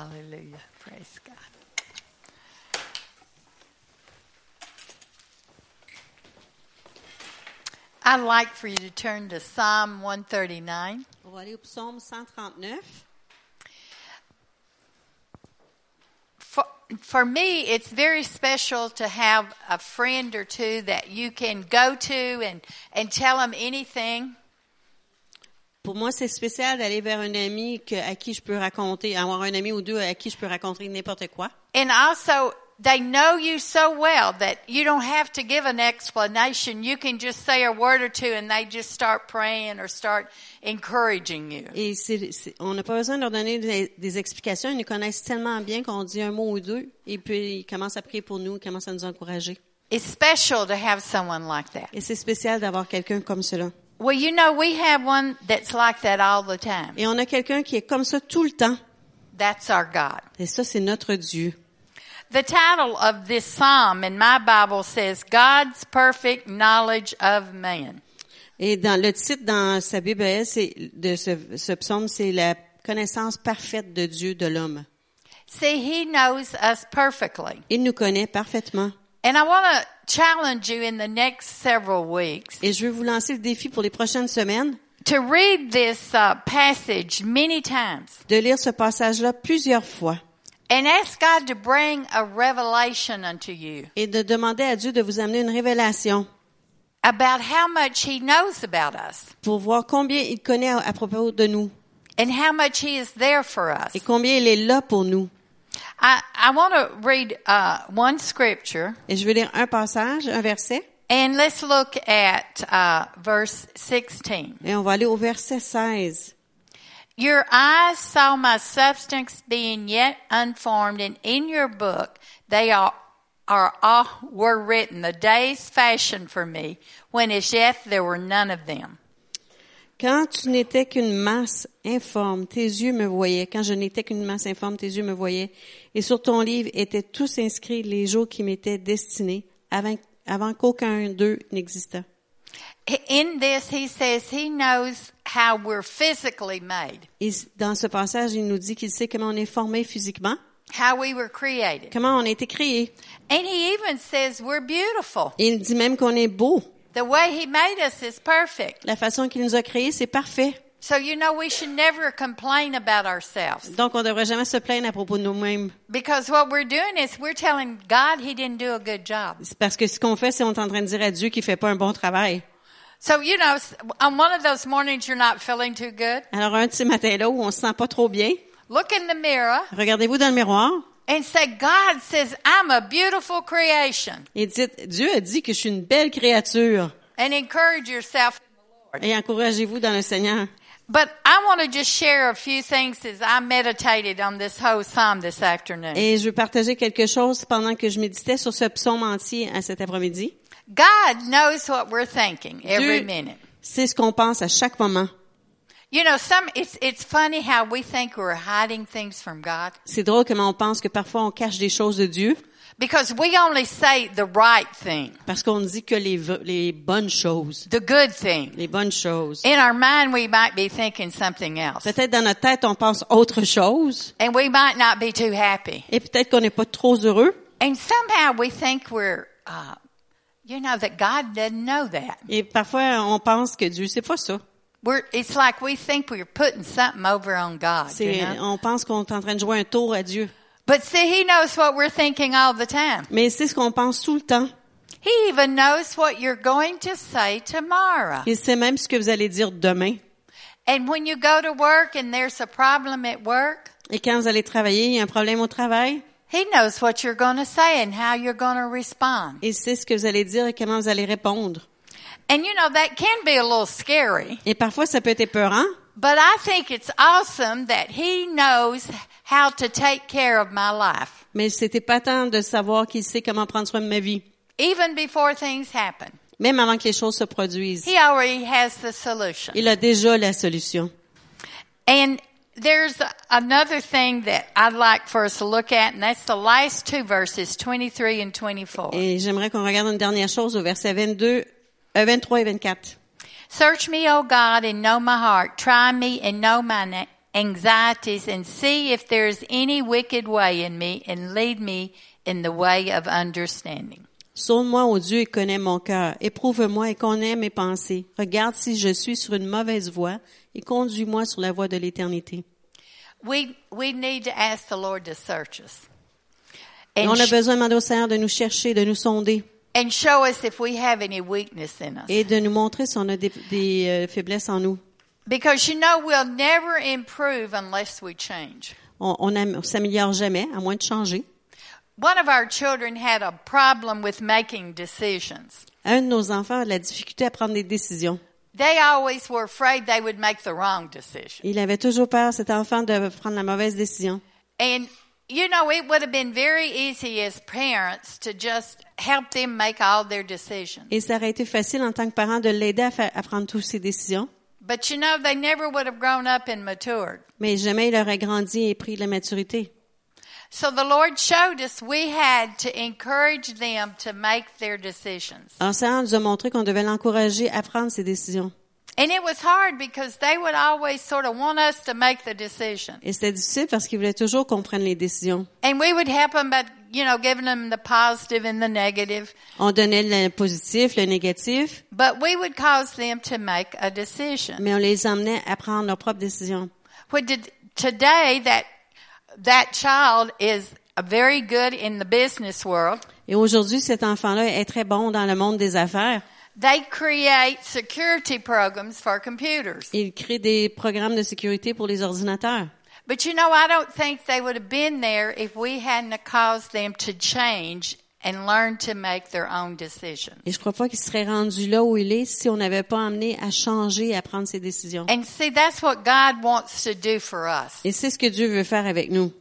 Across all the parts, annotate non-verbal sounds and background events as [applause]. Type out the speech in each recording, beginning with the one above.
Hallelujah. Praise God. I'd like for you to turn to Psalm 139. On va aller au psaume 139. For, for me, it's very special to have a friend or two that you can go to and, and tell them anything. Pour moi, c'est spécial d'aller vers un ami que, à qui je peux raconter, avoir un ami ou deux à qui je peux raconter n'importe quoi. And also, they know you so well that you don't have to give an explanation. You can just say a word or two and they just start praying or start encouraging you. Et c'est- c'est- on n'a pas besoin de leur donner des, des explications. Ils nous connaissent tellement bien qu'on dit un mot ou deux et puis ils commencent à prier pour nous, ils commencent à nous encourager. It's special to have someone like that. Et c'est spécial d'avoir quelqu'un comme cela. Well, you know, we have one that's like that all the time. Et on a quelqu'un qui est comme ça tout le temps. That's our God. Et ça, c'est notre Dieu. The title of this psalm in my Bible says God's perfect knowledge of man. Et dans le titre dans sa Bible, c'est de ce, ce psaume, c'est la connaissance parfaite de Dieu, de l'homme. See, he knows us perfectly. Il nous connaît parfaitement. And I want to challenge you in the next several weeks Et je veux vous lancer le défi pour les prochaines semaines to read this uh, passage many times de lire ce passage-là plusieurs fois and ask God to bring a revelation unto you et de demander à Dieu de vous amener une révélation about how much he knows about us pour voir combien il connaît à, à propos de nous and how much he is there for us. et combien il est là pour nous. I, I want to read uh, one scripture Et je vais lire un passage, un verset, and let's look at uh, verse 16. et on va aller au verset 16. Your eyes saw my substance being yet unformed, and in your book they are, are all were written, the days fashioned for me, when as yet there were none of them. Quand tu n'étais qu'une masse informe, tes yeux me voyaient. Quand je n'étais qu'une masse informe, tes yeux me voyaient. Et sur ton livre étaient tous inscrits les jours qui m'étaient destinés avant, avant qu'aucun d'eux n'existât. In this, he says he knows how we're physically made, Et dans ce passage, il nous dit qu'il sait comment on est formé physiquement, how we were created. comment on a été créé. And he even says we're beautiful. Et il dit même qu'on est beau. The way he made us is perfect. La façon qu'il nous a créés, c'est parfait. So, you know, we should never complain about ourselves. Donc, on ne devrait jamais se plaindre à propos de nous-mêmes. Because what we're doing is we're telling God he didn't do a good job. C'est parce que ce qu'on fait, c'est on est en train de dire à Dieu qu'il fait pas un bon travail. So, you know, on one of those mornings you're not feeling too good, Alors, un de ces matins-là où on se sent pas trop bien, look in the mirror regardez-vous dans le miroir and say, God says, I'm a beautiful creation. et dites, Dieu a dit que je suis une belle créature. And encourage yourself. Et encouragez-vous dans le Seigneur. But I want to just share a few things as I meditated on this whole psalm this afternoon. Et je veux partager quelque chose pendant que je méditais sur ce psaume entier à cet après-midi. God knows what we're thinking every minute. sait ce qu'on pense à chaque moment. You know, some it's it's funny how we think we're hiding things from God C'est drôle comment on pense que parfois on cache des choses de Dieu because we only say the right thing, parce qu'on dit que les, les bonnes choses, the good thing. les bonnes choses. In our mind, we might be thinking something else, Peut-être dans notre tête, on pense autre chose and we might not be too happy. et peut-être qu'on n'est pas trop heureux And somehow we think we're, uh, you know, that God doesn't know that. et parfois on pense que Dieu sait pas ça. We're, it's like we think we're putting something over on God. You C'est, know? on pense qu'on est en train de jouer un tour à Dieu. But see, He knows what we're thinking all the time. Mais c'est ce qu'on pense tout le temps. He even knows what you're going to say tomorrow. Il sait même ce que vous allez dire demain. And when you go to work and there's a problem at work, Et quand vous allez travailler, il y a un problème au travail, He knows what you're going to say and how you're going to respond. il sait ce que vous allez dire et comment vous allez répondre. And you know, that can be a little scary, Et parfois, ça peut être épeurant, but I think it's awesome that He knows how to take care of my life, mais c'est épatant de savoir qu'il sait comment prendre soin de ma vie. even before things happen. Même avant que les choses se produisent. He already has the solution. Il a déjà la solution. And there's another thing that I'd like for us to look at, and that's the last two verses, 23 and 24. Et j'aimerais qu'on regarde une dernière chose au verset 22, euh, 23 et 24. Search me, O God, and know my heart. Try me and know my anxieties and see if there is any wicked way in me and lead me in the way of understanding. Sonde-moi, ô Dieu, et connais mon cœur. Éprouve-moi et connais mes pensées. Regarde si je suis sur une mauvaise voie et conduis-moi sur la voie de l'éternité. We, we need to ask the Lord to search us. Et on a besoin de demander au Seigneur de nous chercher, de nous sonder and show us if we have any weakness in us. et de nous montrer si on a des, des, euh, faiblesses en nous. Because you know we'll never improve unless we change. On, on, on s'améliore jamais, à moins de changer. One of our children had a problem with making decisions. Un de nos enfants a de la difficulté à prendre des décisions. They always were afraid they would make the wrong decision. Il avait toujours peur, cet enfant, de prendre la mauvaise décision. And you know, it would have been very easy as parents to just help them make all their decisions. Et ça aurait été facile en tant que parent de l'aider à, à prendre toutes ses décisions. But you know, they never would have grown up and matured. Mais jamais il aurait grandi et pris de la maturité. So the Lord showed us we had to encourage them to make their decisions. Alors, Seigneur nous a montré qu'on devait l'encourager à prendre ses décisions. And it was hard because they would always sort of want us to make the decision. Et c'était difficile parce qu'il voulait toujours qu'on prenne les décisions. And we would help them by, you know, giving them the positive and the negative. On donnait le positif, le négatif, But we would cause them to make a decision. mais on les emmenait à prendre leurs propres décisions. What did, today that, that child is very good in the business world. Et aujourd'hui, cet enfant-là est très bon dans le monde des affaires. They create security programs for computers. Il crée des programmes de sécurité pour les ordinateurs. But you know, I don't think they would have been there if we hadn't caused them to change and learn to make their own decisions. Et je crois pas qu'il serait rendu là où il est si on n'avait pas amené à changer, à prendre ses décisions. And see, that's what God wants to do for us. Et c'est ce que Dieu veut faire avec nous.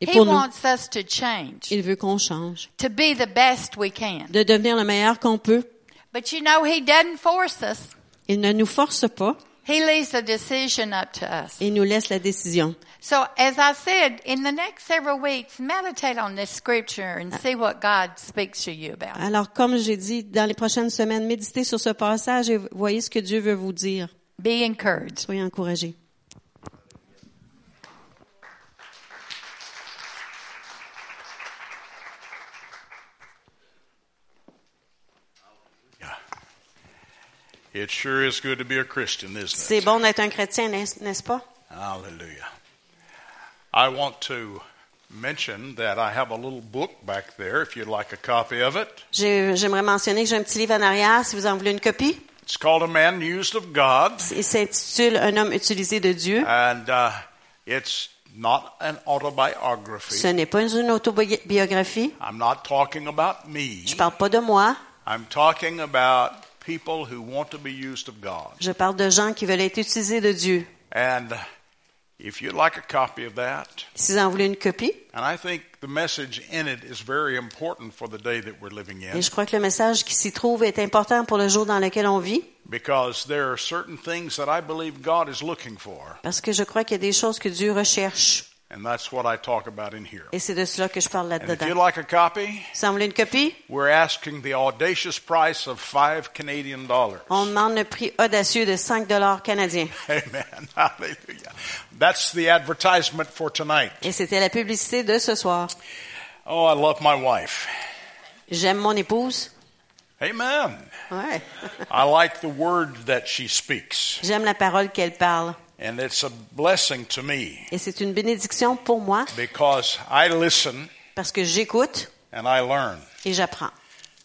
Et He pour nous, wants us to change, il veut qu'on change. to be the best we can. De devenir le meilleur qu'on peut. But you know, He doesn't force us. Il ne nous force pas. He leaves the decision up to us. Il nous laisse la décision. So, as I said, in the next several weeks, meditate on this scripture and see what God speaks to you about. Alors, comme j'ai dit, dans les prochaines semaines, méditez sur ce passage et voyez ce que Dieu veut vous dire. Be encouraged. Soyez encouragés. It sure is good to be a Christian, isn't C'est bon d'être un chrétien, n'est- n'est-ce pas? Hallelujah. I want to mention that I have a little book back there if you'd like a copy of it. J'ai- J'aimerais mentionner que j'ai un petit livre en arrière, si vous en voulez une copie. It's called A Man Used of God, Il s'intitule Un homme utilisé de Dieu. and uh, it's not an autobiography. Ce n'est pas une autobiographie. I'm not talking about me. Je parle pas de moi. I'm talking about people who want to be used of God. Je parle de gens qui veulent être utilisés de Dieu. And if you'd like a copy of that, Si vous en voulez une copie, and I think the message in it is very important for the day that we're living in. et je crois que le message qui s'y trouve est important pour le jour dans lequel on vit, Because there are certain things that I believe God is looking for, parce que je crois qu'il y a des choses que Dieu recherche. And that's what I talk about in here. Et c'est de cela que je parle And if là-dedans. like a copy, Si vous en voulez une copie, we're asking the audacious price of five Canadian dollars. on demande le prix audacieux de 5 dollars canadiens. [laughs] Amen. [laughs] Hallelujah. That's the advertisement for tonight. Et c'était la publicité de ce soir. Oh, I love my wife. J'aime mon épouse. Amen. Ouais. [laughs] I like the word that she speaks, J'aime la parole qu'elle parle. And it's a blessing to me Et c'est une bénédiction pour moi because I listen parce que j'écoute and I learn. et j'apprends.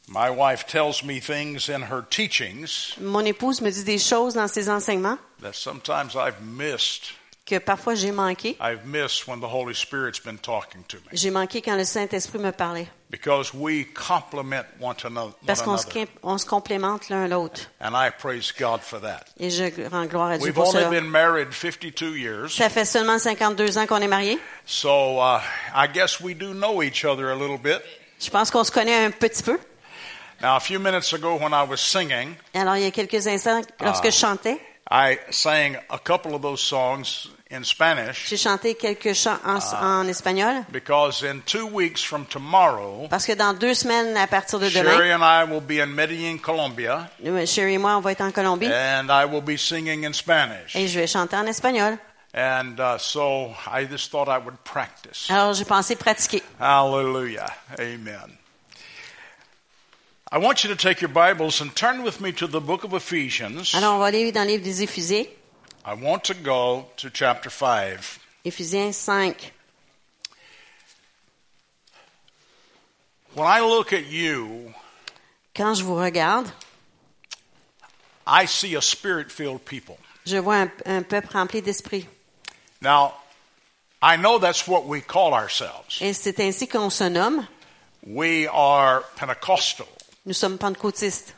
My wife tells me things in her teachings Mon épouse me dit des choses dans ses enseignements that sometimes I've missed. que parfois j'ai manqué. I've missed when the Holy Spirit's been talking to me J'ai manqué quand le Saint-Esprit me parlait. Because we complement one another. Parce qu'on se, another. on se complémente l'un l'autre. And I praise God for that. Et je rends gloire à Dieu We've pour only cela. been married 52 years, Ça fait seulement 52 ans qu'on est mariés. so uh, I guess we do know each other a little bit. Je pense qu'on se connaît un petit peu. Now, a few minutes ago, when I was singing, Alors, il y a quelques instants, lorsque je chantais, I sang a couple of those songs in Spanish j'ai chanté quelques chants en, en espagnol. because in two weeks from tomorrow, Parce que dans deux semaines, à partir de Sherry demain, and I will be in Medellin, Colombia, euh, Chérie et moi, on va être en Colombie and I will be singing in Spanish. et je vais chanter en espagnol. And uh, so I just thought I would practice. Alors j'ai pensé pratiquer. Hallelujah. Amen. I want you to take your Bibles and turn with me to the book of Ephesians. Alors on va aller dans le livre des Éphésiens, I want to go to chapter 5. Éphésiens 5. When I look at you, Quand je vous regarde, I see a spirit filled people. je vois un, un peuple rempli d'esprit. Now, I know that's what we call ourselves. Et c'est ainsi qu'on se nomme. We are Pentecostal. Nous sommes pentecôtistes.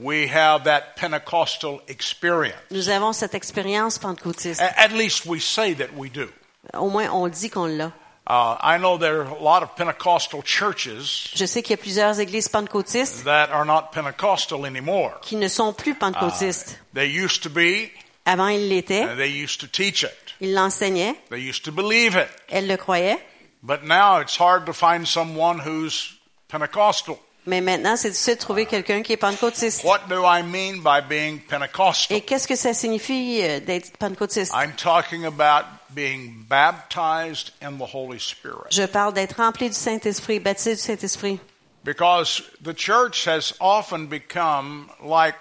We have that Pentecostal experience. Nous avons cette expérience pentecôtiste. At least we say that we do. Au moins, on dit qu'on l'a. Uh, I know there are a lot of Pentecostal churches Je sais qu'il y a plusieurs églises pentecôtistes that are not Pentecostal anymore. qui ne sont plus pentecôtistes. They used to be, Avant, ils l'étaient. and they used to teach it. Ils l'enseignaient. They used to believe it. Elles le croyaient. But now it's hard to find someone who's Pentecostal. Mais maintenant, c'est difficile de trouver quelqu'un qui est pentecôtiste. What do I mean by being Pentecostal? Et qu'est-ce que ça signifie euh, d'être pentecôtiste? I'm talking about being baptized in the Holy Spirit. Je parle d'être rempli du Saint-Esprit, baptisé du Saint-Esprit. Because the church has often become like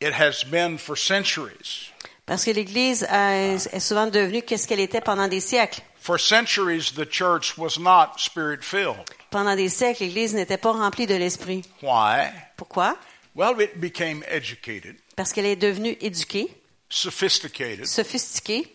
it has been for centuries. Parce que l'Église est souvent devenue qu'est-ce qu'elle était pendant des siècles. For centuries, the church was not spirit filled. Pendant des siècles, l'Église n'était pas remplie de l'Esprit. Why? Pourquoi? Well, it became educated, Parce qu'elle est devenue éduquée, sophisticated, sophistiquée,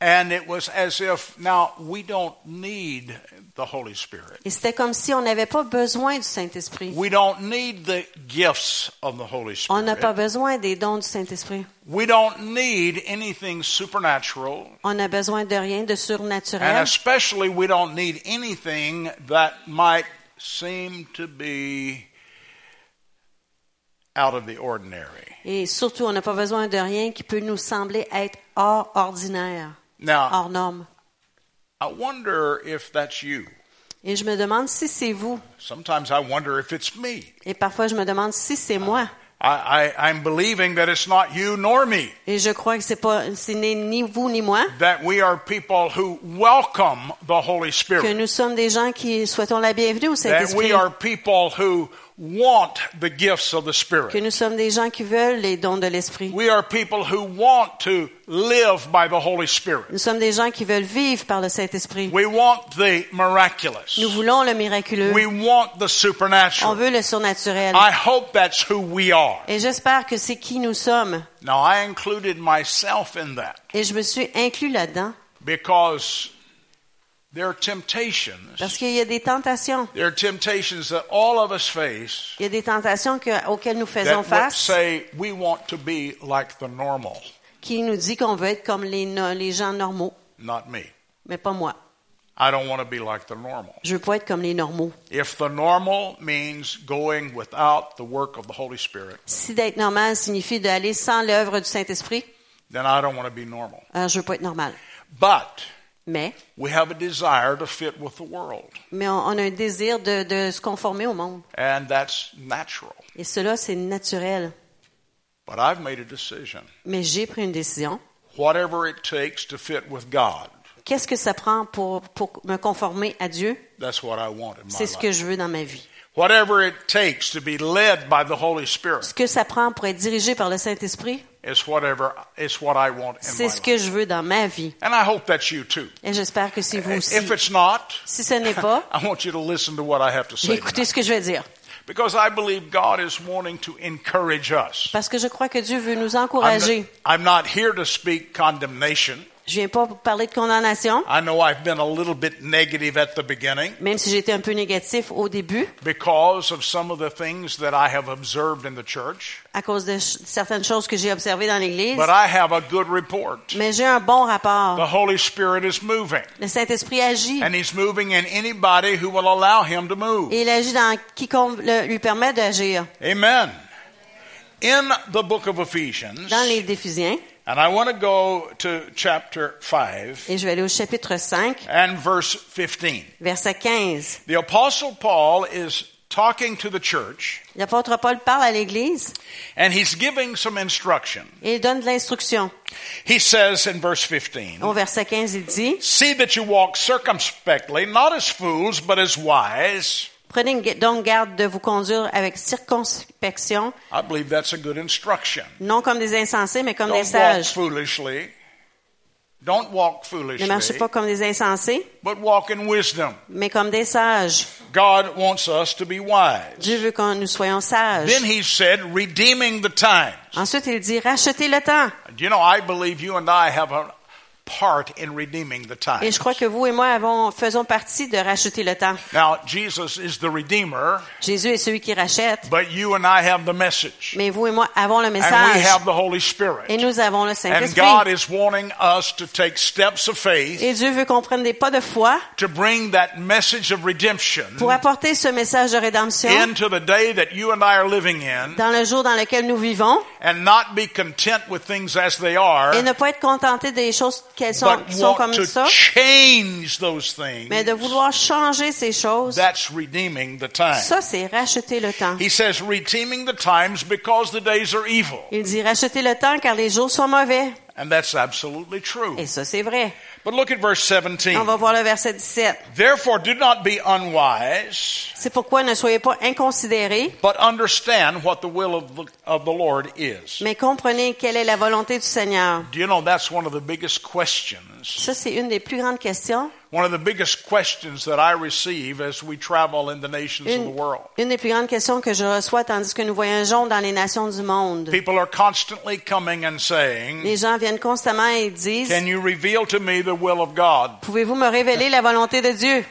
and it was as if now we don't need the Holy Spirit. et c'était comme si on n'avait pas besoin du Saint-Esprit. We don't need the gifts of the Holy On n'a pas Spirit. besoin des dons du Saint-Esprit. We don't need anything supernatural. On n'a besoin de rien de And surnaturel. especially, we don't need anything that might seem to be out of the ordinary. Et surtout, on n'a pas besoin de rien qui peut nous sembler être hors ordinaire, hors norme. I wonder if that's you. Et je me demande si c'est vous. Sometimes I wonder if it's me. Et parfois, je me demande si c'est moi. I, I, I'm believing that it's not you nor me. Et je crois que c'est pas, ce n'est ni vous ni moi. That we are people who welcome the Holy Que Spirit. nous sommes des gens qui souhaitons la bienvenue au That Saint-Esprit. we are people who want the gifts of the Que Spirit. nous sommes des gens qui veulent les dons de l'Esprit. We are people who want to live by the Holy Spirit. Nous sommes des gens qui veulent vivre par le Saint-Esprit. We want the miraculous. Nous voulons le miraculeux. We want the On supernatural. veut le surnaturel. I hope that's who we are. Et j'espère que c'est qui nous sommes. Now, I included myself in that Et je me suis inclus là-dedans. because there are temptations. Parce qu'il y a des tentations. There are temptations that all of us face Il y a des tentations que- auxquelles nous faisons face say we want to be like the normal, qui nous dit qu'on veut être comme les, les gens normaux. not me. Mais pas moi. I don't want to be like the normal. Je veux pas être comme les normaux. If the normal means going without the work of the Holy Spirit, Si d'être normal signifie d'aller sans l'œuvre du Saint-Esprit, then I don't want to be normal. alors je veux pas être normal. But Mais, we have a desire to fit with the world, mais on, on a un désir de, de se conformer au monde. and that's natural. Et cela, c'est naturel. But I've made a decision. Mais j'ai pris une décision. Whatever it takes to fit with God, Qu'est-ce que ça prend pour, pour me conformer à Dieu? that's what I want in my C'est ce que je veux dans ma vie. Whatever it takes to be led by the Holy Spirit Ce que ça prend pour être dirigé par le Saint-Esprit, is whatever is what I want in my c'est ce que je veux dans ma vie. And I hope that's you too. Et j'espère que c'est vous aussi. If it's not, Si ce n'est pas, [laughs] I want you to listen to what I have to say. écoutez ce que je vais dire. Because I believe God is wanting to encourage us. Parce que je crois que Dieu veut nous I'm encourager. not, I'm not here to speak condemnation. Je viens pas parler de condamnation, I know I've been a little bit negative at the beginning même si j'étais un peu négatif au début, because of some of the things that I have observed in the church. à cause de certaines choses que j'ai observées dans l'Église. But I have a good report. Mais j'ai un bon rapport. The Holy Spirit is moving. Le Saint-Esprit agit. And He's moving in anybody who will allow Him to move. Et il agit dans quiconque lui permet d'agir. Amen. In the book of Ephesians, Dans les d'Éphésiens, and I want to go to chapter 5 et je vais aller au chapitre 5, and verse 15. verset 15. The Apostle Paul is talking to the church L'apôtre Paul parle à l'Église and he's giving some instruction. et il donne de l'instruction. He says in verse 15, Au verset 15, il dit, See that you walk circumspectly, not as fools, but as wise. Prenez donc garde de vous conduire avec circonspection, I believe that's a good instruction. non comme des insensés, mais comme des walk sages. foolishly. Don't walk Ne marchez foolishly, pas comme des insensés, but walk in wisdom. mais comme des sages. God wants us to be wise. Dieu veut que nous soyons sages. Then he said, redeeming the times. Ensuite, il dit, rachetez le temps. You know, I believe you and I have a part in redeeming the Et time. je crois que vous et moi avons, faisons partie de racheter le temps. Now, Jesus is the redeemer, Jésus est celui qui rachète, but you and I have the message. mais vous et moi avons le And we message. have the Holy Et Spirit. nous avons le And Saint-Esprit. God is wanting us to take steps of faith Et Dieu veut qu'on prenne des pas de foi to bring that message of redemption pour apporter ce message de rédemption into the day that you and I are living in dans le jour dans lequel nous vivons and not be content with things as they are, et ne pas être contenté des choses qu'elles sont, but sont want comme to ça, change those things. mais de vouloir changer ces choses. That's redeeming the time. Ça, c'est racheter le temps. He says, redeeming the times because the days are evil. Il dit racheter le temps car les jours sont mauvais. And that's absolutely true. Et ça, c'est vrai. But look at verse 17. On va voir le verset 17. Therefore, do not be unwise, C'est pourquoi ne soyez pas inconsidérés, but understand what the will of the, of the Lord is. mais comprenez quelle est la volonté du Seigneur. Do you know that's one of the biggest questions? Ça, c'est une des plus grandes questions. One of the biggest questions that I receive as we travel in the nations of the world. une des plus grandes questions que je reçois tandis que nous voyageons dans les nations du monde. People are constantly coming and saying, Les gens viennent constamment et disent, Can you reveal to me the will of God? pouvez-vous me révéler la volonté de Dieu?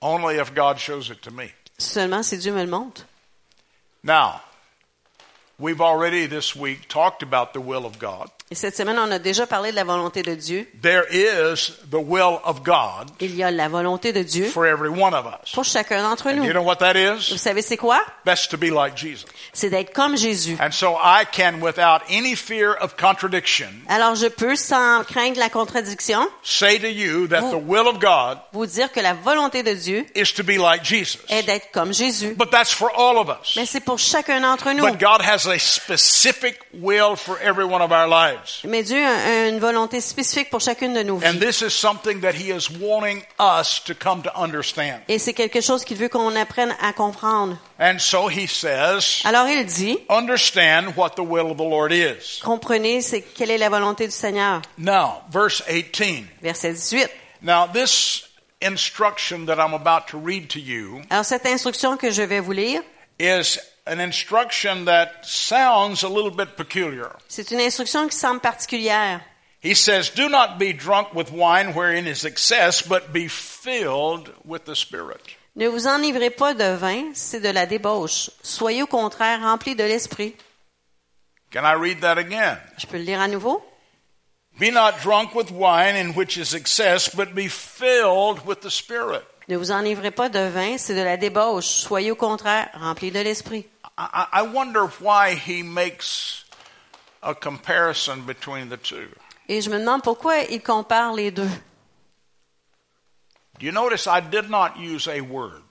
Only if God shows it to me. Seulement si Dieu me le montre. Now, we've already this week talked about the will of God. Et cette semaine, on a déjà parlé de la volonté de Dieu. There is the will of God Il y a la volonté de Dieu for every one of us. pour chacun d'entre And nous. you know what that Vous is? savez c'est quoi? That's to be like Jesus. C'est d'être comme Jésus. And so I can, without any fear of contradiction, Alors je peux, sans craindre la contradiction, say to you that the will of God vous dire que la volonté de Dieu is to be like Jesus. est d'être comme Jésus. But that's for all of us. Mais c'est pour chacun d'entre nous. But God has a specific will for every one of our lives. Mais Dieu a une volonté spécifique pour chacune de nos And vies. this is something that He is wanting us to come to understand. Et c'est quelque chose qu'il veut qu'on apprenne à comprendre. And so He says, Alors il dit, understand what the will of the Lord is. comprenez c'est quelle est la volonté du Seigneur. Now, verse 18. Verset 18. Now, this instruction that I'm about to read to you Alors cette instruction que je vais vous lire, is an instruction that sounds a little bit peculiar. c'est une instruction qui semble particulière. He says, Do not be drunk with wine wherein is excess, but be filled with the Spirit. Ne vous enivrez pas de vin, c'est de la débauche. Soyez au contraire remplis de l'esprit. Can I read that again? Je peux le lire à nouveau? Be not drunk with wine in which is excess, but be filled with the Spirit. Ne vous enivrez pas de vin, c'est de la débauche. Soyez au contraire remplis de l'esprit. I, wonder why he makes a comparison between the two. Et je me demande pourquoi il compare les deux. Do you notice I did not use a word?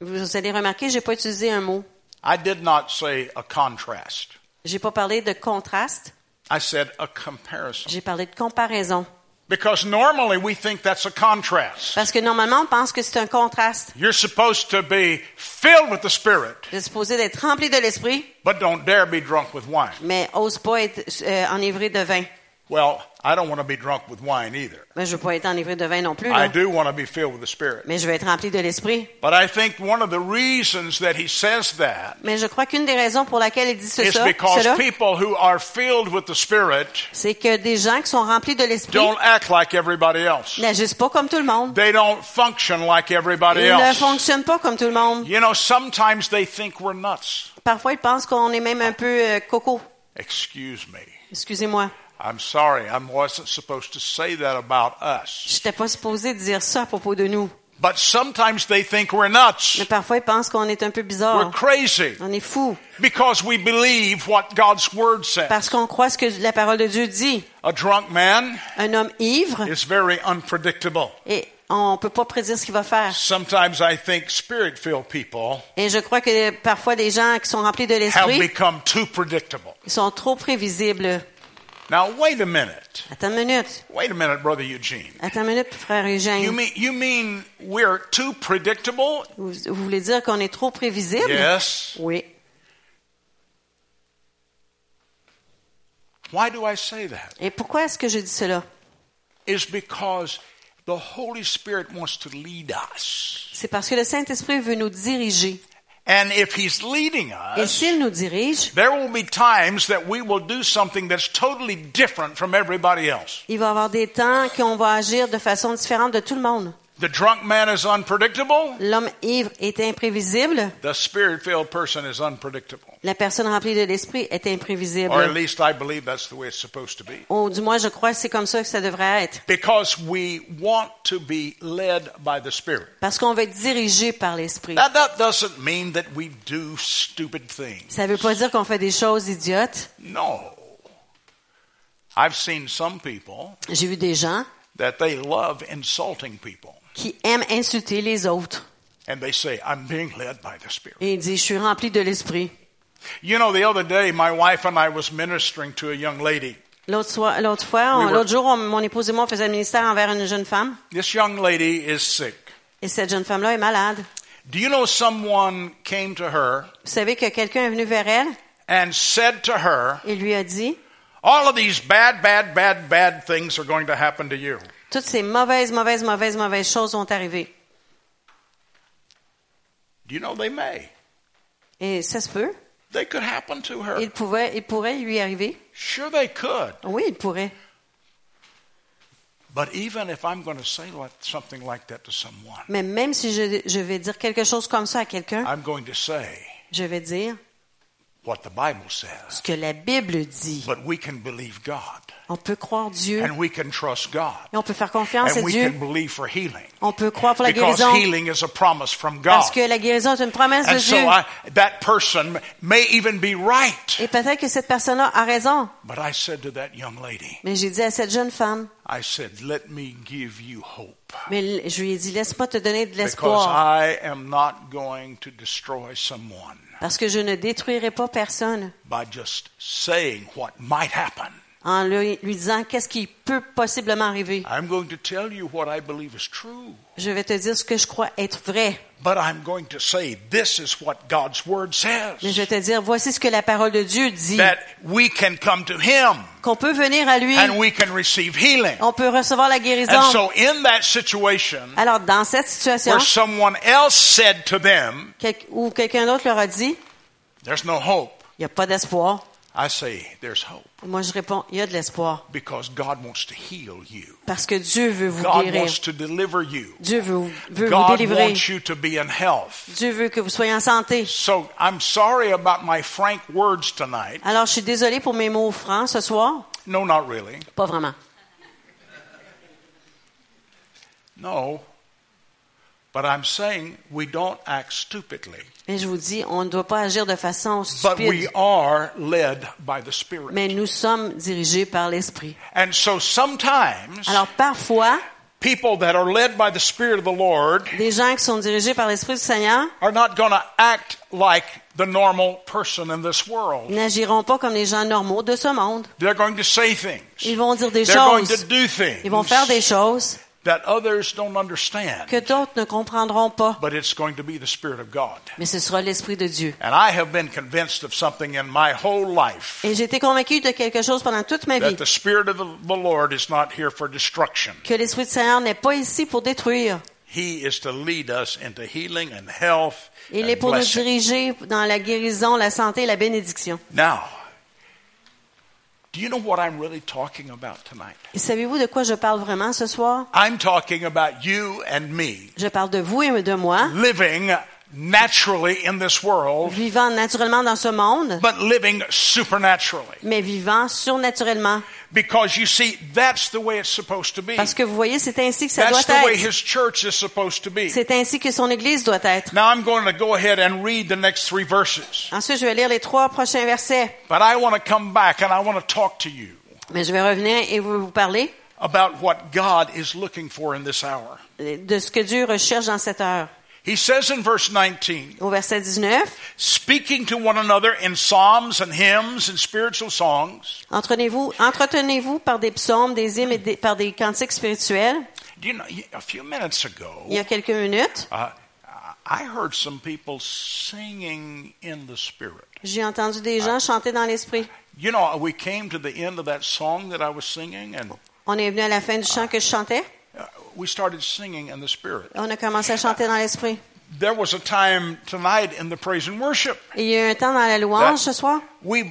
Vous allez remarquer, j'ai pas utilisé un mot. I did not say a contrast. J'ai pas parlé de contraste, I said a comparison. j'ai parlé de comparaison. Because normally we think that's a contrast. Parce que normalement, on pense que c'est un contraste. You're supposed to be filled with the Spirit, Vous supposé d'être rempli de l'esprit, but don't dare be drunk with wine. mais ose pas être euh, enivré de vin. Well, I don't want to be drunk with wine either. Mais je veux pas être enivré de vin non plus, I do want to be filled with the Spirit. Mais je veux être rempli de l'esprit. But I think one of the reasons that he says that Mais je crois qu'une des raisons pour laquelle il dit ce- is because cela, people who are filled with the Spirit c'est que des gens qui sont remplis de l'esprit don't act like everybody else. n'agissent pas comme tout le monde. They don't function like everybody Ils ne fonctionnent pas comme tout le monde. You know, sometimes they think we're nuts. Parfois, ils pensent qu'on est même un peu euh, coco. Excuse me. Excusez-moi. I'm sorry. I wasn't supposed to say that about us. J'étais pas supposé dire ça à propos de nous. But sometimes they think we're nuts. Mais parfois, ils pensent qu'on est un peu We're bizarre. crazy On est fou. because we believe what God's word says. Parce qu'on croit ce que la parole de Dieu dit. A drunk man Un homme ivre is very unpredictable. est on peut pas prédire ce qu'il va faire. Sometimes I think spirit-filled people Et je crois que parfois des gens qui sont remplis de have l'esprit, become too predictable. ils sont trop prévisibles. Now, wait a minute. Attends une minute. Wait a minute, Brother Eugene. Attends une minute, frère You Eugène. mean, you mean we're too predictable? Vous, vous voulez dire qu'on est trop prévisible? Yes. Oui. Why do I say that? Et pourquoi est-ce que je dis cela? Is because the Holy Spirit wants to lead us. C'est parce que le Saint-Esprit veut nous diriger. And if He's leading Et us, s'il nous dirige, there will be times that we will do something that's totally different from everybody else. il va y avoir des temps qu'on va agir de façon différente de tout le monde. The drunk man is unpredictable. L'homme ivre est imprévisible. The spirit-filled person is unpredictable. La personne remplie de l'esprit est Or at imprévisible. least I believe that's the way it's supposed to be. Ou du moins, je crois que c'est comme ça que ça devrait être. Because we want to be led by the Spirit. Parce qu'on va être dirigé par l'esprit. Now that doesn't mean that we do stupid things. Ça veut pas dire qu'on fait des choses idiotes. No. I've seen some people J'ai vu des gens that they love insulting people. Qui aiment insulter les autres. And they say, I'm being led by the Spirit. Et ils disent, je suis rempli de l'esprit. You know, the other day, my wife and I was ministering to a young lady. L'autre fois, jour, on- mon épouse et moi, le ministère envers une jeune femme. This young lady is sick. Et cette jeune femme-là est malade. Do you know someone came to her Vous savez que quelqu'un est venu vers elle and said to her, et lui a dit, All of these bad, bad, bad, bad things are going to happen to you. Toutes ces mauvaises, mauvaises, mauvaises, mauvaises choses vont arriver. Do you know they may? Et ça se peut. They could happen to her. Il pouvait, il pourrait lui arriver. Sure, they could. Oui, il pourrait. But even if I'm going to say something like that to someone, Mais même si je, je vais dire quelque chose comme ça à quelqu'un, I'm going to say je vais dire what the Bible says. ce que la Bible dit. But we can believe God. On peut croire Dieu And we can trust God. et on peut faire confiance à And we Dieu. can believe for healing. On peut croire pour la Because guérison healing is a promise from God. parce que la guérison est une promesse de And so Dieu. I, that person may even be right. Et peut-être que cette personne-là a raison. But I said to that young lady, Mais j'ai dit à cette jeune femme, I said, let me give you hope. mais je lui ai dit, laisse-moi te donner de Because l'espoir. I am not going to destroy someone Parce que je ne détruirai pas personne. En lui, lui disant qu'est-ce qui peut possiblement arriver? I'm going to tell you what I believe is true. Je vais te dire ce que je crois être vrai. But I'm going to say this is what God's Word Mais je vais te dire, voici ce que la parole de Dieu dit. That we can come to Him Qu'on peut venir à lui, and we can receive healing. on peut recevoir la guérison. And so in that situation Alors, dans cette situation, where someone else said to them, quel- où quelqu'un d'autre leur a dit, there's no hope, il n'y a pas d'espoir. I say there's hope Moi, je réponds, il y a de l'espoir. because God wants to heal you. Parce que Dieu veut vous God guérir. wants to deliver you. Dieu veut, veut vous God délivrer. wants you to be in health. Dieu veut que vous soyez en santé. So I'm sorry about my frank words tonight. Alors, je suis désolée pour mes mots francs ce soir. No, not really. Pas vraiment. No. But I'm saying we don't act stupidly. Mais je vous dis, on ne doit pas agir de façon But we stupide. are led by the Spirit. Mais nous sommes dirigés par l'Esprit. And so sometimes Alors, parfois, people that are led by the Spirit of the Lord des gens qui sont dirigés par l'Esprit du Seigneur are not going to act like the normal person in this world. n'agiront pas comme les gens normaux de ce monde. They're going to say things. Ils vont dire des They're going choses. to do things Ils vont faire des choses that others don't understand. que d'autres ne comprendront pas. But it's going to be the Spirit of God. Mais ce sera l'Esprit de Dieu. And I have been convinced of something in my whole life Et j'ai été convaincue de quelque chose pendant toute ma vie. that the Spirit of the, the Lord is not here for destruction. Que l'Esprit du Seigneur n'est pas ici pour détruire. He is to lead us into healing and health Il est pour nous diriger dans la guérison, la santé et la bénédiction. Now, do you know what I'm really talking about tonight? Savez-vous de quoi je parle vraiment ce soir? I'm talking about you and me Je parle de vous et de moi, living naturally in this world, vivant naturellement dans ce monde, but living supernaturally. mais vivant surnaturellement. Because you see, that's the way it's supposed to be. Parce que vous voyez, c'est ainsi que ça doit That's the way être. His church is supposed to be. C'est ainsi que son Église doit être. Now I'm going to go ahead and read the next three verses. Ensuite, je vais lire les trois prochains versets. But I want to come back and I want to talk to you Mais je vais revenir et vous, vous parler about what God is looking for in this hour. de ce que Dieu recherche dans cette heure. He says in verse 19, Au verset 19, speaking to one another in psalms and hymns and spiritual songs. entretenez-vous, entretenez-vous par des psaumes, des hymnes et des- par des cantiques spirituels? Do you know, a few minutes ago, Il y a quelques minutes, uh, I heard some people singing in the Spirit. j'ai entendu des gens chanter dans l'esprit. You know, we came to the end of that song that I was singing, and On est venu à la fin du chant que je chantais. We started singing in the Spirit. On a commencé à chanter dans l'esprit. There was a time tonight in the praise and worship. Il y a eu un temps dans la louange ce soir We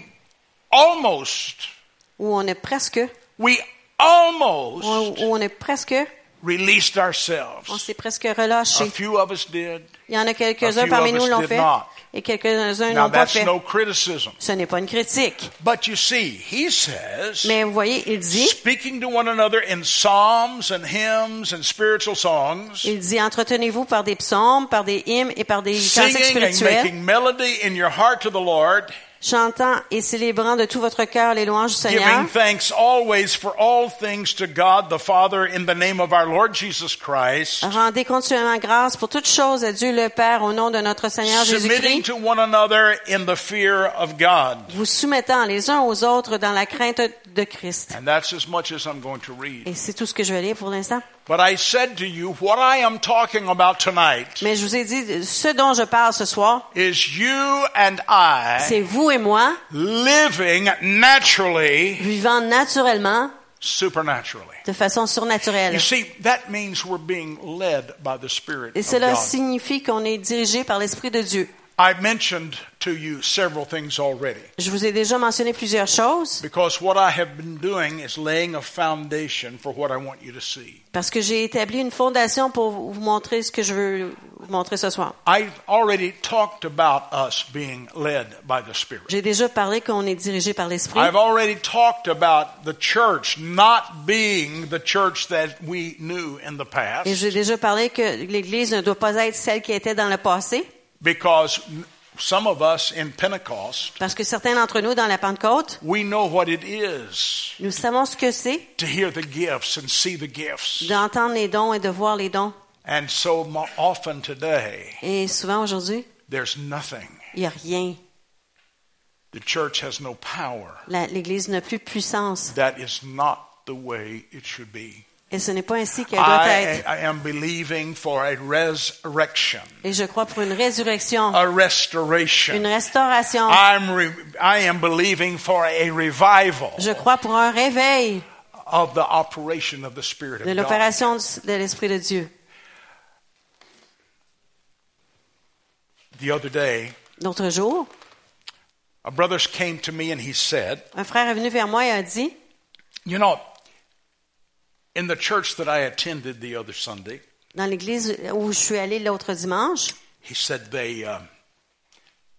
almost, où on est presque, we almost où on est presque, released on ourselves. s'est presque A relâché. few of us did. Il y en a A quelques-uns parmi nous us l'ont fait not. et quelques-uns n'ont pas that's fait. no criticism. Ce n'est pas une critique. But you see, he says, Mais vous voyez, il dit, speaking to one another in psalms and hymns and spiritual songs, il dit, entretenez-vous par des psaumes, par des hymnes et par des cantiques singing and spirituels, making melody in your heart to the Lord, chantant et célébrant de tout votre cœur les louanges du Seigneur, giving thanks always for all things to God the Father in the name of our Lord Jesus Christ, rendez continuellement grâce pour toutes choses à Dieu le Père au nom de notre Seigneur submitting Jésus-Christ, to one another in the fear of God. vous soumettant les uns aux autres dans la crainte de Christ. And that's as much as I'm going to read. Et c'est tout ce que je vais lire pour l'instant. But I said to you, what I am talking about tonight Mais je vous ai dit, ce dont je parle ce soir, is you and I c'est vous et moi living naturally, vivant naturellement supernaturally. de façon surnaturelle. You see, that means we're being led by the Spirit Et of cela God. signifie qu'on est dirigé par l'Esprit de Dieu. I mentioned to you several things already Je vous ai déjà mentionné plusieurs choses because what I have been doing is laying a foundation for what I want you to see. parce que j'ai établi une fondation pour vous montrer ce que je veux vous montrer ce soir. I already talked about us being led by the Spirit. J'ai déjà parlé qu'on est dirigé par l'Esprit. I've already talked about the church not being the church that we knew in the past Et j'ai déjà parlé que l'Église ne doit pas être celle qui était dans le passé because some of us in Pentecost, parce que certains d'entre nous dans la Pentecôte, we know what it is nous savons ce que c'est to hear the gifts and see the gifts. d'entendre les dons et de voir les dons. And so often today, Et souvent aujourd'hui, there's nothing. il n'y a rien. The church has no power. L'Église n'a plus de puissance. That is not the way it should be. Et ce n'est pas ainsi qu'elle doit I, être. I am believing for a resurrection, Et je crois pour une résurrection, a une restauration. I'm re- I am believing for a revival Je crois pour un réveil of the operation of the Spirit de of God. l'opération de l'Esprit de Dieu. The other day, L'autre jour, a brother came to me and he said, un frère est venu vers moi et a dit, You know, in the church that I attended the other Sunday, dans l'église où je suis allé l'autre dimanche, he said they um,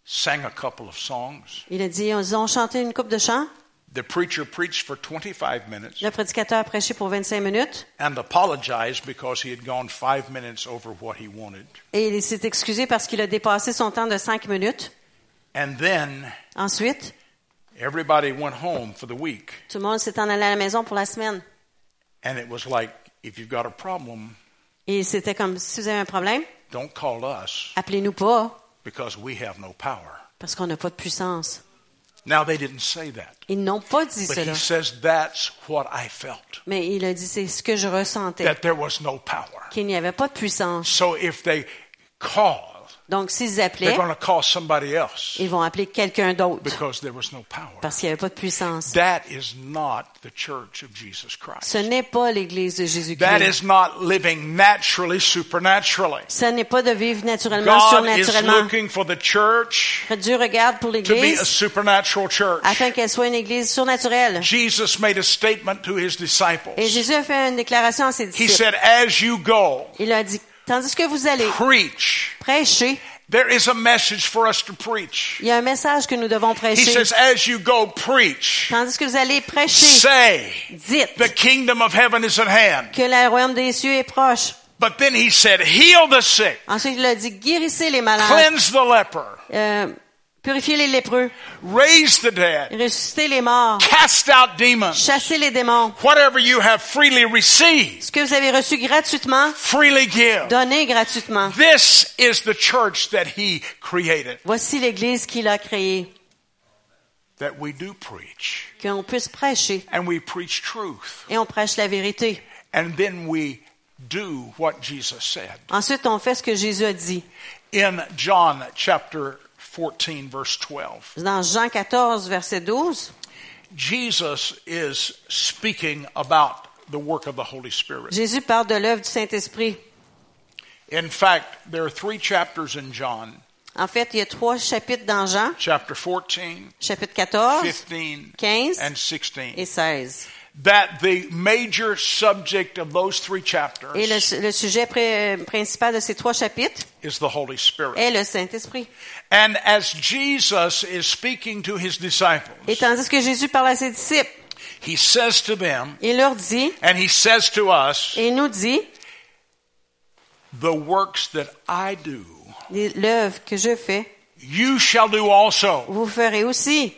sang a couple of songs. il a dit, ils ont chanté une coupe de chants. The preacher preached for 25 minutes Le prédicateur a prêché pour 25 minutes and apologized because he had gone five minutes over what he wanted. et il s'est excusé parce qu'il a dépassé son temps de 5 minutes. And then Ensuite, everybody went home for the week. tout le monde s'est en allé à la maison pour la semaine. And it was like, if you've got a problem, Et c'était comme, si vous avez un problème, don't call us appelez-nous pas because we have no power. parce qu'on n'a pas de puissance. Now, they didn't say that, Ils n'ont pas dit but cela. he says that's what I felt, Mais il a dit, c'est ce que je ressentais, that there was no power. qu'il n'y avait pas de puissance. So if they call, Donc, s'ils they're appelaient, going to call somebody else ils vont appeler quelqu'un d'autre because there was no power. parce qu'il n'y avait pas de puissance. That is not the church of Jesus Christ. Ce n'est pas l'Église de That Jésus-Christ. is not living naturally, supernaturally. Ce n'est pas de vivre naturellement, God is surnaturellement. looking for the church Dieu regarde pour to be a l'Église supernatural church. afin qu'elle soit une Église surnaturelle. Jesus made a statement to his disciples. Et Jésus a fait une déclaration à ses He disciples. said, As you go, Il a dit, tandis que vous allez preach. prêcher, There is a message for us to preach. il y a un message que nous devons He prêcher. says, As you go, preach. Tandis que vous allez prêcher, Say, dites the kingdom of heaven is at hand. que le royaume des cieux est proche. But then he said, Heal the sick, Ensuite, il a dit, guérissez les malades, cleanse the leper, euh, purifier les lépreux, raise the dead, ressusciter les morts, cast out demons. chasser les démons. Whatever you have freely received, Ce que vous avez reçu gratuitement, freely give. donnez gratuitement. This is the church that he created, Voici l'Église qu'il a créée, that we do preach. qu'on puisse prêcher. And we preach truth. Et on prêche la vérité. And then we do what Jesus said. Ensuite, on fait ce que Jésus a dit. In John chapter 14, verse 12, Dans Jean 14, verset 12, Jesus is speaking about the work of the Holy Spirit. Jésus parle de l'œuvre du Saint-Esprit. In fact, there are three chapters in John En fait, il y a trois chapitres dans Jean, chapter 14, chapitre 14, 15, 15 and 16 et 16. that the major subject of those three chapters Et le, le sujet pré- principal de ces trois chapitres is the Holy Spirit. est le Saint-Esprit. And as Jesus is speaking to his disciples, Et tandis que Jésus parle à ses disciples, he says to them, il leur dit, and he says to us, et il nous dit, the works that I do, l'œuvre que je fais, you shall do also. vous ferez aussi.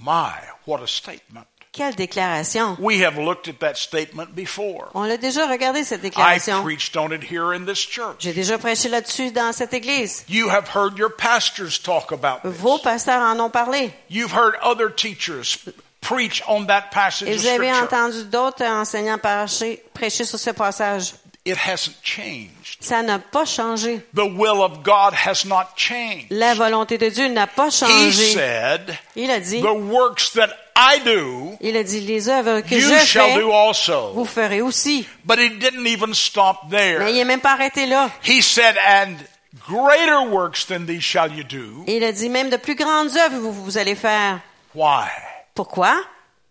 My, what a statement. Quelle déclaration! We have looked at that statement before. On l'a déjà regardé, cette I déclaration. preached on it here in this church. J'ai déjà prêché là-dessus dans cette église. You have heard your pastors talk about Vos this. pasteurs en ont parlé. You've heard other teachers preach on that passage Et vous avez entendu d'autres enseignants prêcher sur ce passage. It hasn't changed. Ça n'a pas changé. The will of God has not changed. La volonté de Dieu n'a pas He changé. said, Il a dit, the works that I do, il a dit, les œuvres que you je shall fais, do also. vous ferez aussi. But he didn't even stop Mais il there. n'est même pas arrêté là. He said, and greater works than these shall you do. Il a dit, même de plus grandes œuvres vous, vous allez faire. Why? Pourquoi?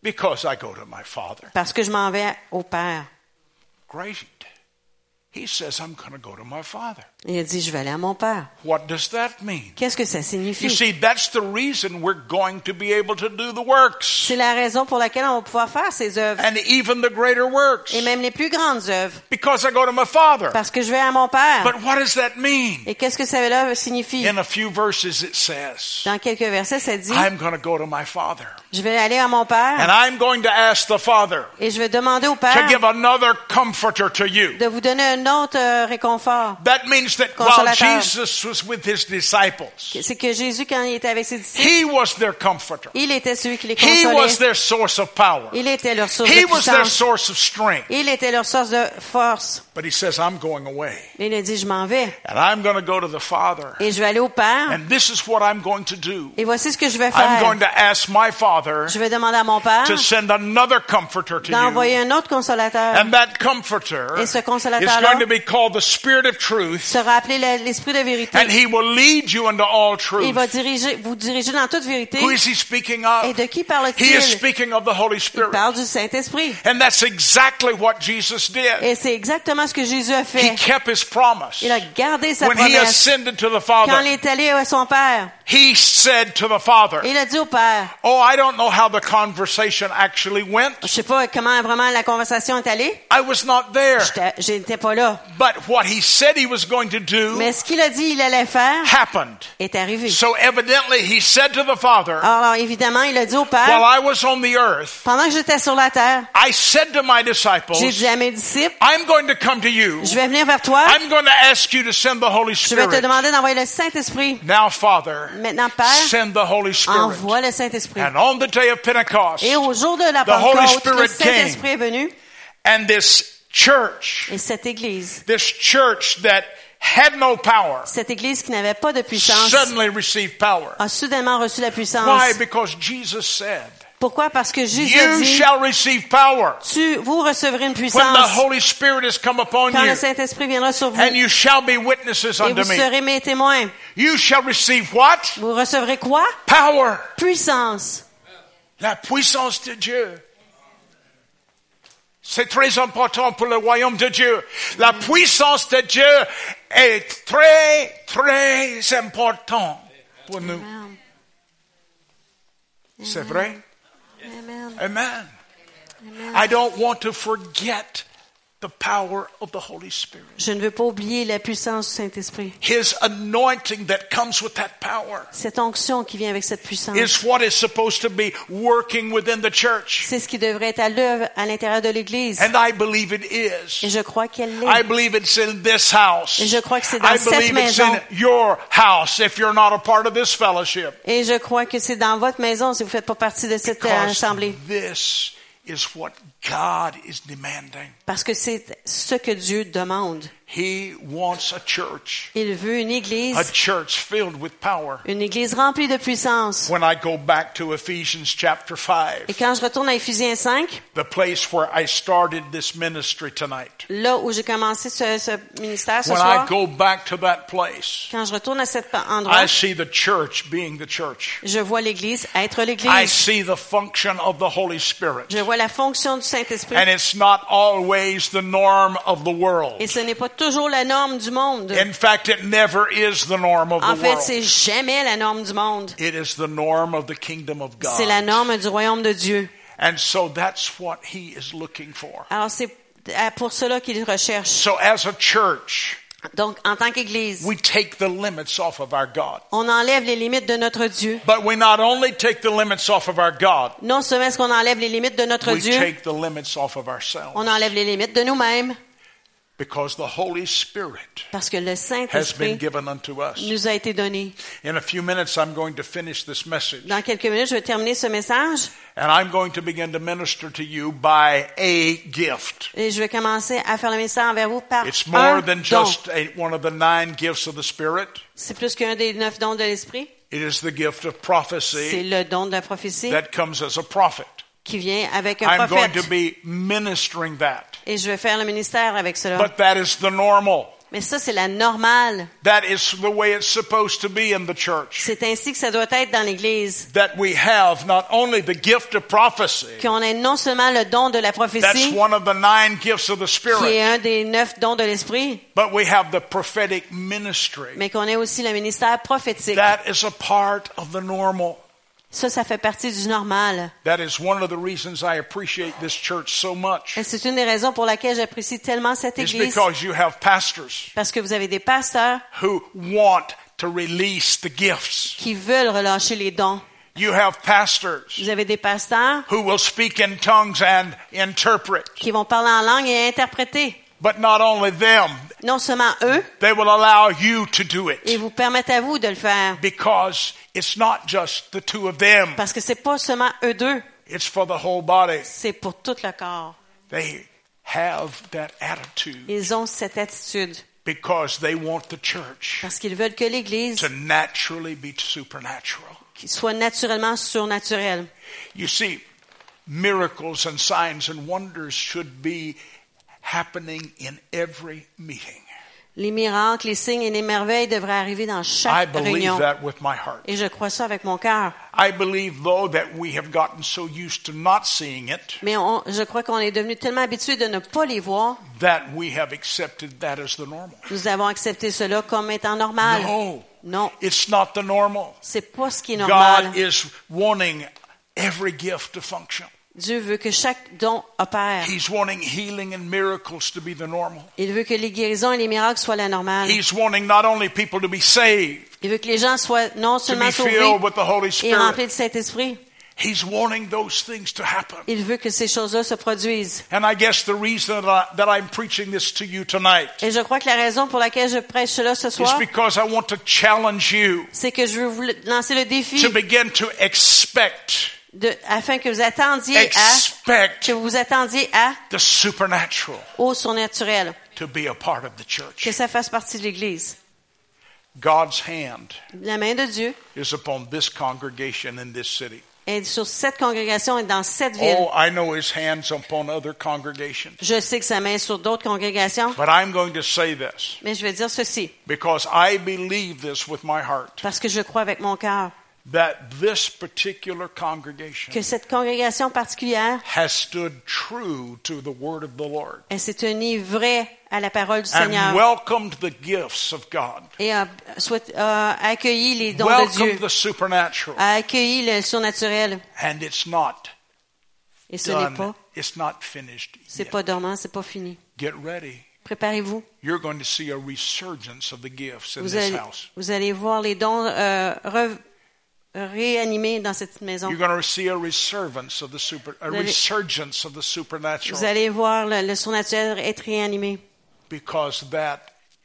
Because I go to my Father. Parce que je m'en vais au Père. Great. He says, I'm going to go to my Father. Il a dit, je vais aller à mon Père. What does that mean? Qu'est-ce que ça You signifie? see, that's the reason we're going to be able to do the works C'est la raison pour laquelle on va pouvoir faire ces œuvres. and even the greater works Et même les plus grandes œuvres. because I go to my Father. Parce que je vais à mon Père. But what does that mean? Et qu'est-ce que ça signifie? In a few verses, it says, Dans quelques versets, ça dit, I'm going to go to my Father je vais aller à mon and Père I'm going to ask the Father et je vais demander au to Père give another comforter to you. de vous donner un autre euh, réconfort. That means Consolateur. Jesus was with his disciples, C'est que Jésus, quand il était avec ses disciples, he was their comforter. il était celui qui les He was consolait. their source of power. Il était leur source He de was their puissance. source of strength. Il était leur source de force. But he says, I'm going away Il a dit, je m'en vais and I'm going to go to the Father. et je vais aller au Père. And this is what I'm going to do. Et voici ce que je vais I'm going faire. to ask my Father Je vais demander à mon Père to send another comforter to d'envoyer you. un autre consolateur. And that comforter Et ce is consolateur-là going to be called the Spirit of Truth. Sera appelé le- l'Esprit de vérité. And he will lead you into all Il truth. va diriger, vous diriger dans toute vérité. Who is he speaking Et de qui He is parle-t-il? speaking of the Holy Il Spirit. parle du Saint-Esprit. And that's exactly what Jesus did. Et c'est exactement ce que Jésus a He fait. kept his promise. Il a gardé sa When he promesse. ascended to the Quand il est allé à son Père, he said to the Father, il a dit au Père, Oh, I don't know how the conversation actually went. je sais pas comment vraiment la conversation est allée. I was not there. J'étais pas là. But what he said he was going to do Mais ce qu'il a dit il allait faire happened. est arrivé. So evidently he said to the Father, Alors évidemment, il a dit au while Père, I was on the earth, pendant que j'étais sur la terre, I said to my j'ai disciples, dit à mes disciples, I'm going to come to you. je vais venir vers toi, I'm going to ask you to send the Holy je vais te Spirit. demander d'envoyer le Saint-Esprit. Now, Father, Maintenant, Père, send the Holy Spirit. envoie le Saint-Esprit. And on the day of Pentecost, Et au jour de la Pentecôte, le. Saint-Esprit est venu. and this church, Et cette église, this church that had no power, cette église qui n'avait pas de puissance, suddenly received power. a soudainement reçu la puissance. Why? Because Jesus said, Pourquoi? Parce que Jésus a You dit, shall receive power tu, vous recevrez une when the puissance Holy Spirit has come upon quand you, le Saint-Esprit viendra sur vous. and you shall be witnesses Et unto vous me. serez mes témoins. You shall receive what? Vous recevrez quoi? Power. Puissance. La puissance de Dieu. C'est très important pour le royaume de Dieu. La puissance de Dieu est très, très important pour nous. C'est vrai? Amen. Amen. Amen. I don't want to forget the power of the Holy Spirit. Je ne veux pas oublier la puissance du Saint-Esprit. His anointing that comes with that power Cette onction qui vient avec cette puissance. is what is supposed to be working within the church. C'est ce qui devrait être à l'œuvre à l'intérieur de l'Église. And I believe it Et is. je crois qu'elle I l'est. believe it's in this house. Et je crois que c'est dans I cette believe it's maison. in your house if you're not a part of this fellowship. Et je crois que c'est dans votre maison si vous faites pas partie de cette euh, Because assemblée. this Parce que c'est ce que Dieu demande. He wants a church, Il veut une église, a church filled with power. une église remplie de puissance. When I go back to Ephesians chapter Et 5, quand je retourne à Éphésiens 5, the place where I started this ministry tonight, là où j'ai commencé ce, ce ministère ce when soir, I go back to that place, quand je retourne à cet endroit, I see the church being the church. je vois l'église être I l'église. see the function of the Holy Spirit. Je vois la fonction du Saint-Esprit. And it's not always the norm of the world. Et ce n'est pas toujours la norme du monde. In fact, it never is the norm of En the fait, c'est jamais la norme du monde. It is the norm of the kingdom of C'est la God. norme du royaume de Dieu. And so that's what he is looking for. Alors c'est euh, pour cela qu'il recherche. So as a church, Donc, en tant qu'Église, we take the limits off of our God. on enlève les limites de notre Dieu. But we not only take the limits off of our God, Non seulement est-ce qu'on enlève les limites de notre we Dieu, take the limits off of ourselves. on enlève les limites de nous-mêmes. Because the Holy Spirit Parce que le has been Saint-Esprit given unto us. nous a été donné. In a few minutes, I'm going to finish this message. Dans quelques minutes, je vais terminer ce message And I'm going to begin to minister to you by a gift. et je vais commencer à faire le message envers vous par It's un more than don. just a, one of the nine gifts of the Spirit. C'est plus qu'un des neuf dons de l'Esprit. It is the gift of C'est prophecy le don de la prophétie that comes as a prophet. qui vient avec un I'm going prophète. to be ministering that. Et je vais faire le ministère avec cela. But that is the normal. Mais ça, c'est la normale. That is the way it's supposed to be in the church. C'est ainsi que ça doit être dans l'Église. That we have not only the gift of prophecy, Qu'on ait non seulement le don de la that's prophétie, one of the nine gifts of the qui est un des neuf dons de l'Esprit, but we have the prophetic ministry. mais qu'on ait aussi le ministère prophétique. That is a part of the normal. Ça, ça fait partie du normal. That is one of the reasons I appreciate this church so much. Et c'est une des raisons pour laquelle j'apprécie tellement cette It's Église. because you have pastors Parce que vous avez des pasteurs who want to release the gifts. qui veulent relâcher les dons. You have pastors Vous avez des pasteurs who will speak in tongues and interpret. qui vont parler en langue et interpréter. But not only them, Non seulement eux, they will allow you to do it vous permettent à vous de le faire. because it's not just the two of them. Parce que c'est pas seulement eux deux, It's for the whole body. c'est pour tout le corps. They have that attitude Ils ont cette attitude because they want the church parce qu'ils veulent que l'Église to naturally be supernatural. soit naturellement surnaturelle. You see, miracles and signs and wonders should be happening in every meeting. Les miracles, les signes et les merveilles devraient arriver dans I chaque believe réunion. that with my heart. Et je crois ça avec mon cœur. I believe, though, that we have gotten so used to not seeing it Mais on- je crois qu'on est devenu tellement habitué de ne pas les voir, that we have accepted that as the normal. nous avons accepté cela comme étant normal. No, Non, it's not the normal. c'est pas ce qui est normal. God is wanting every gift to function. Dieu veut que chaque don opère. He's wanting healing and miracles to be the normal. Il veut que les guérisons et les miracles soient la normale. He's wanting not only people to be saved, Il veut que les gens soient non to seulement sauvés et remplis du Saint-Esprit. He's wanting those things to happen. Il veut que ces choses-là se produisent. And I guess the reason that, I, that I'm preaching this to you tonight Et je crois que la raison pour laquelle je prêche cela ce is soir, because I want to challenge you c'est que je veux vous lancer le défi to begin to expect, de, afin que vous attendiez à, que vous attendiez à, the supernatural au surnaturel, to be a part of the que church. ça fasse partie de l'Église. God's hand La main de Dieu is upon this congregation in this city. est sur cette congrégation et dans cette ville. Oh, I know his hands upon other congregations. Je sais que sa main est sur d'autres congrégations, But I'm going to say this mais je vais dire ceci, because I believe this with my heart parce que je crois avec mon cœur that this particular congregation que cette congrégation particulière, has stood true to the word of the Lord elle s'est tenue vraie à la parole du and Seigneur welcomed the gifts of God, et a, souhait- a accueilli les dons de Dieu, welcomed the supernatural, a accueilli le surnaturel. and it's not Et ce n'est pas, It's not finished c'est pas dormant, c'est pas fini. Get ready. Préparez-vous. You're going to see a resurgence of the gifts in Vous this allez, house. vous allez voir les dons euh, re- réanimés dans cette maison. You're going to see a resurgence of the super, a Vous allez- resurgence of the supernatural, Vous allez voir le, le surnaturel être réanimé. because that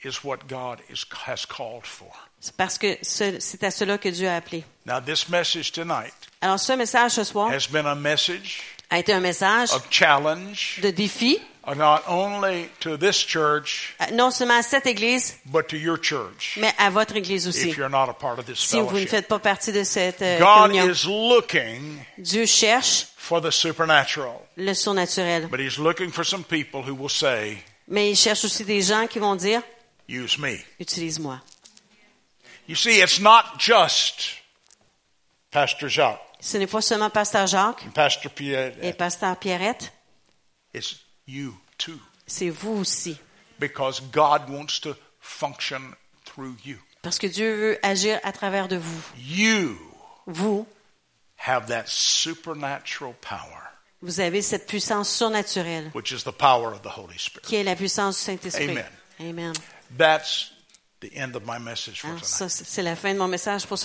is what God is, has called for. C'est parce que ce- c'est à cela que Dieu a appelé. Now, this message tonight Alors ce message ce soir has been a message a été un message of challenge, de défi, uh, not only to this church, euh, non seulement à cette église, but to your church, mais à votre église aussi. if you're not a part of this Si vous ne faites pas partie de cette euh, God communion, is looking Dieu cherche for the supernatural, le surnaturel. but He's looking for some people who will say, Mais il cherche aussi des gens qui vont dire, Use me. utilise-moi. You see, it's not just Pastor Jacques Ce n'est pas seulement Pasteur Jacques and Pastor Pierre, et Pasteur Pierrette, it's you too, c'est vous aussi. because God wants to function through you. Parce que Dieu veut agir à travers de vous. You Vous, have that supernatural power, vous avez cette puissance surnaturelle which is the power of the Holy Spirit. qui est la puissance du Saint-Esprit. Amen. Amen. That's the end of my message for tonight. ça, c'est la fin de mon message pour ce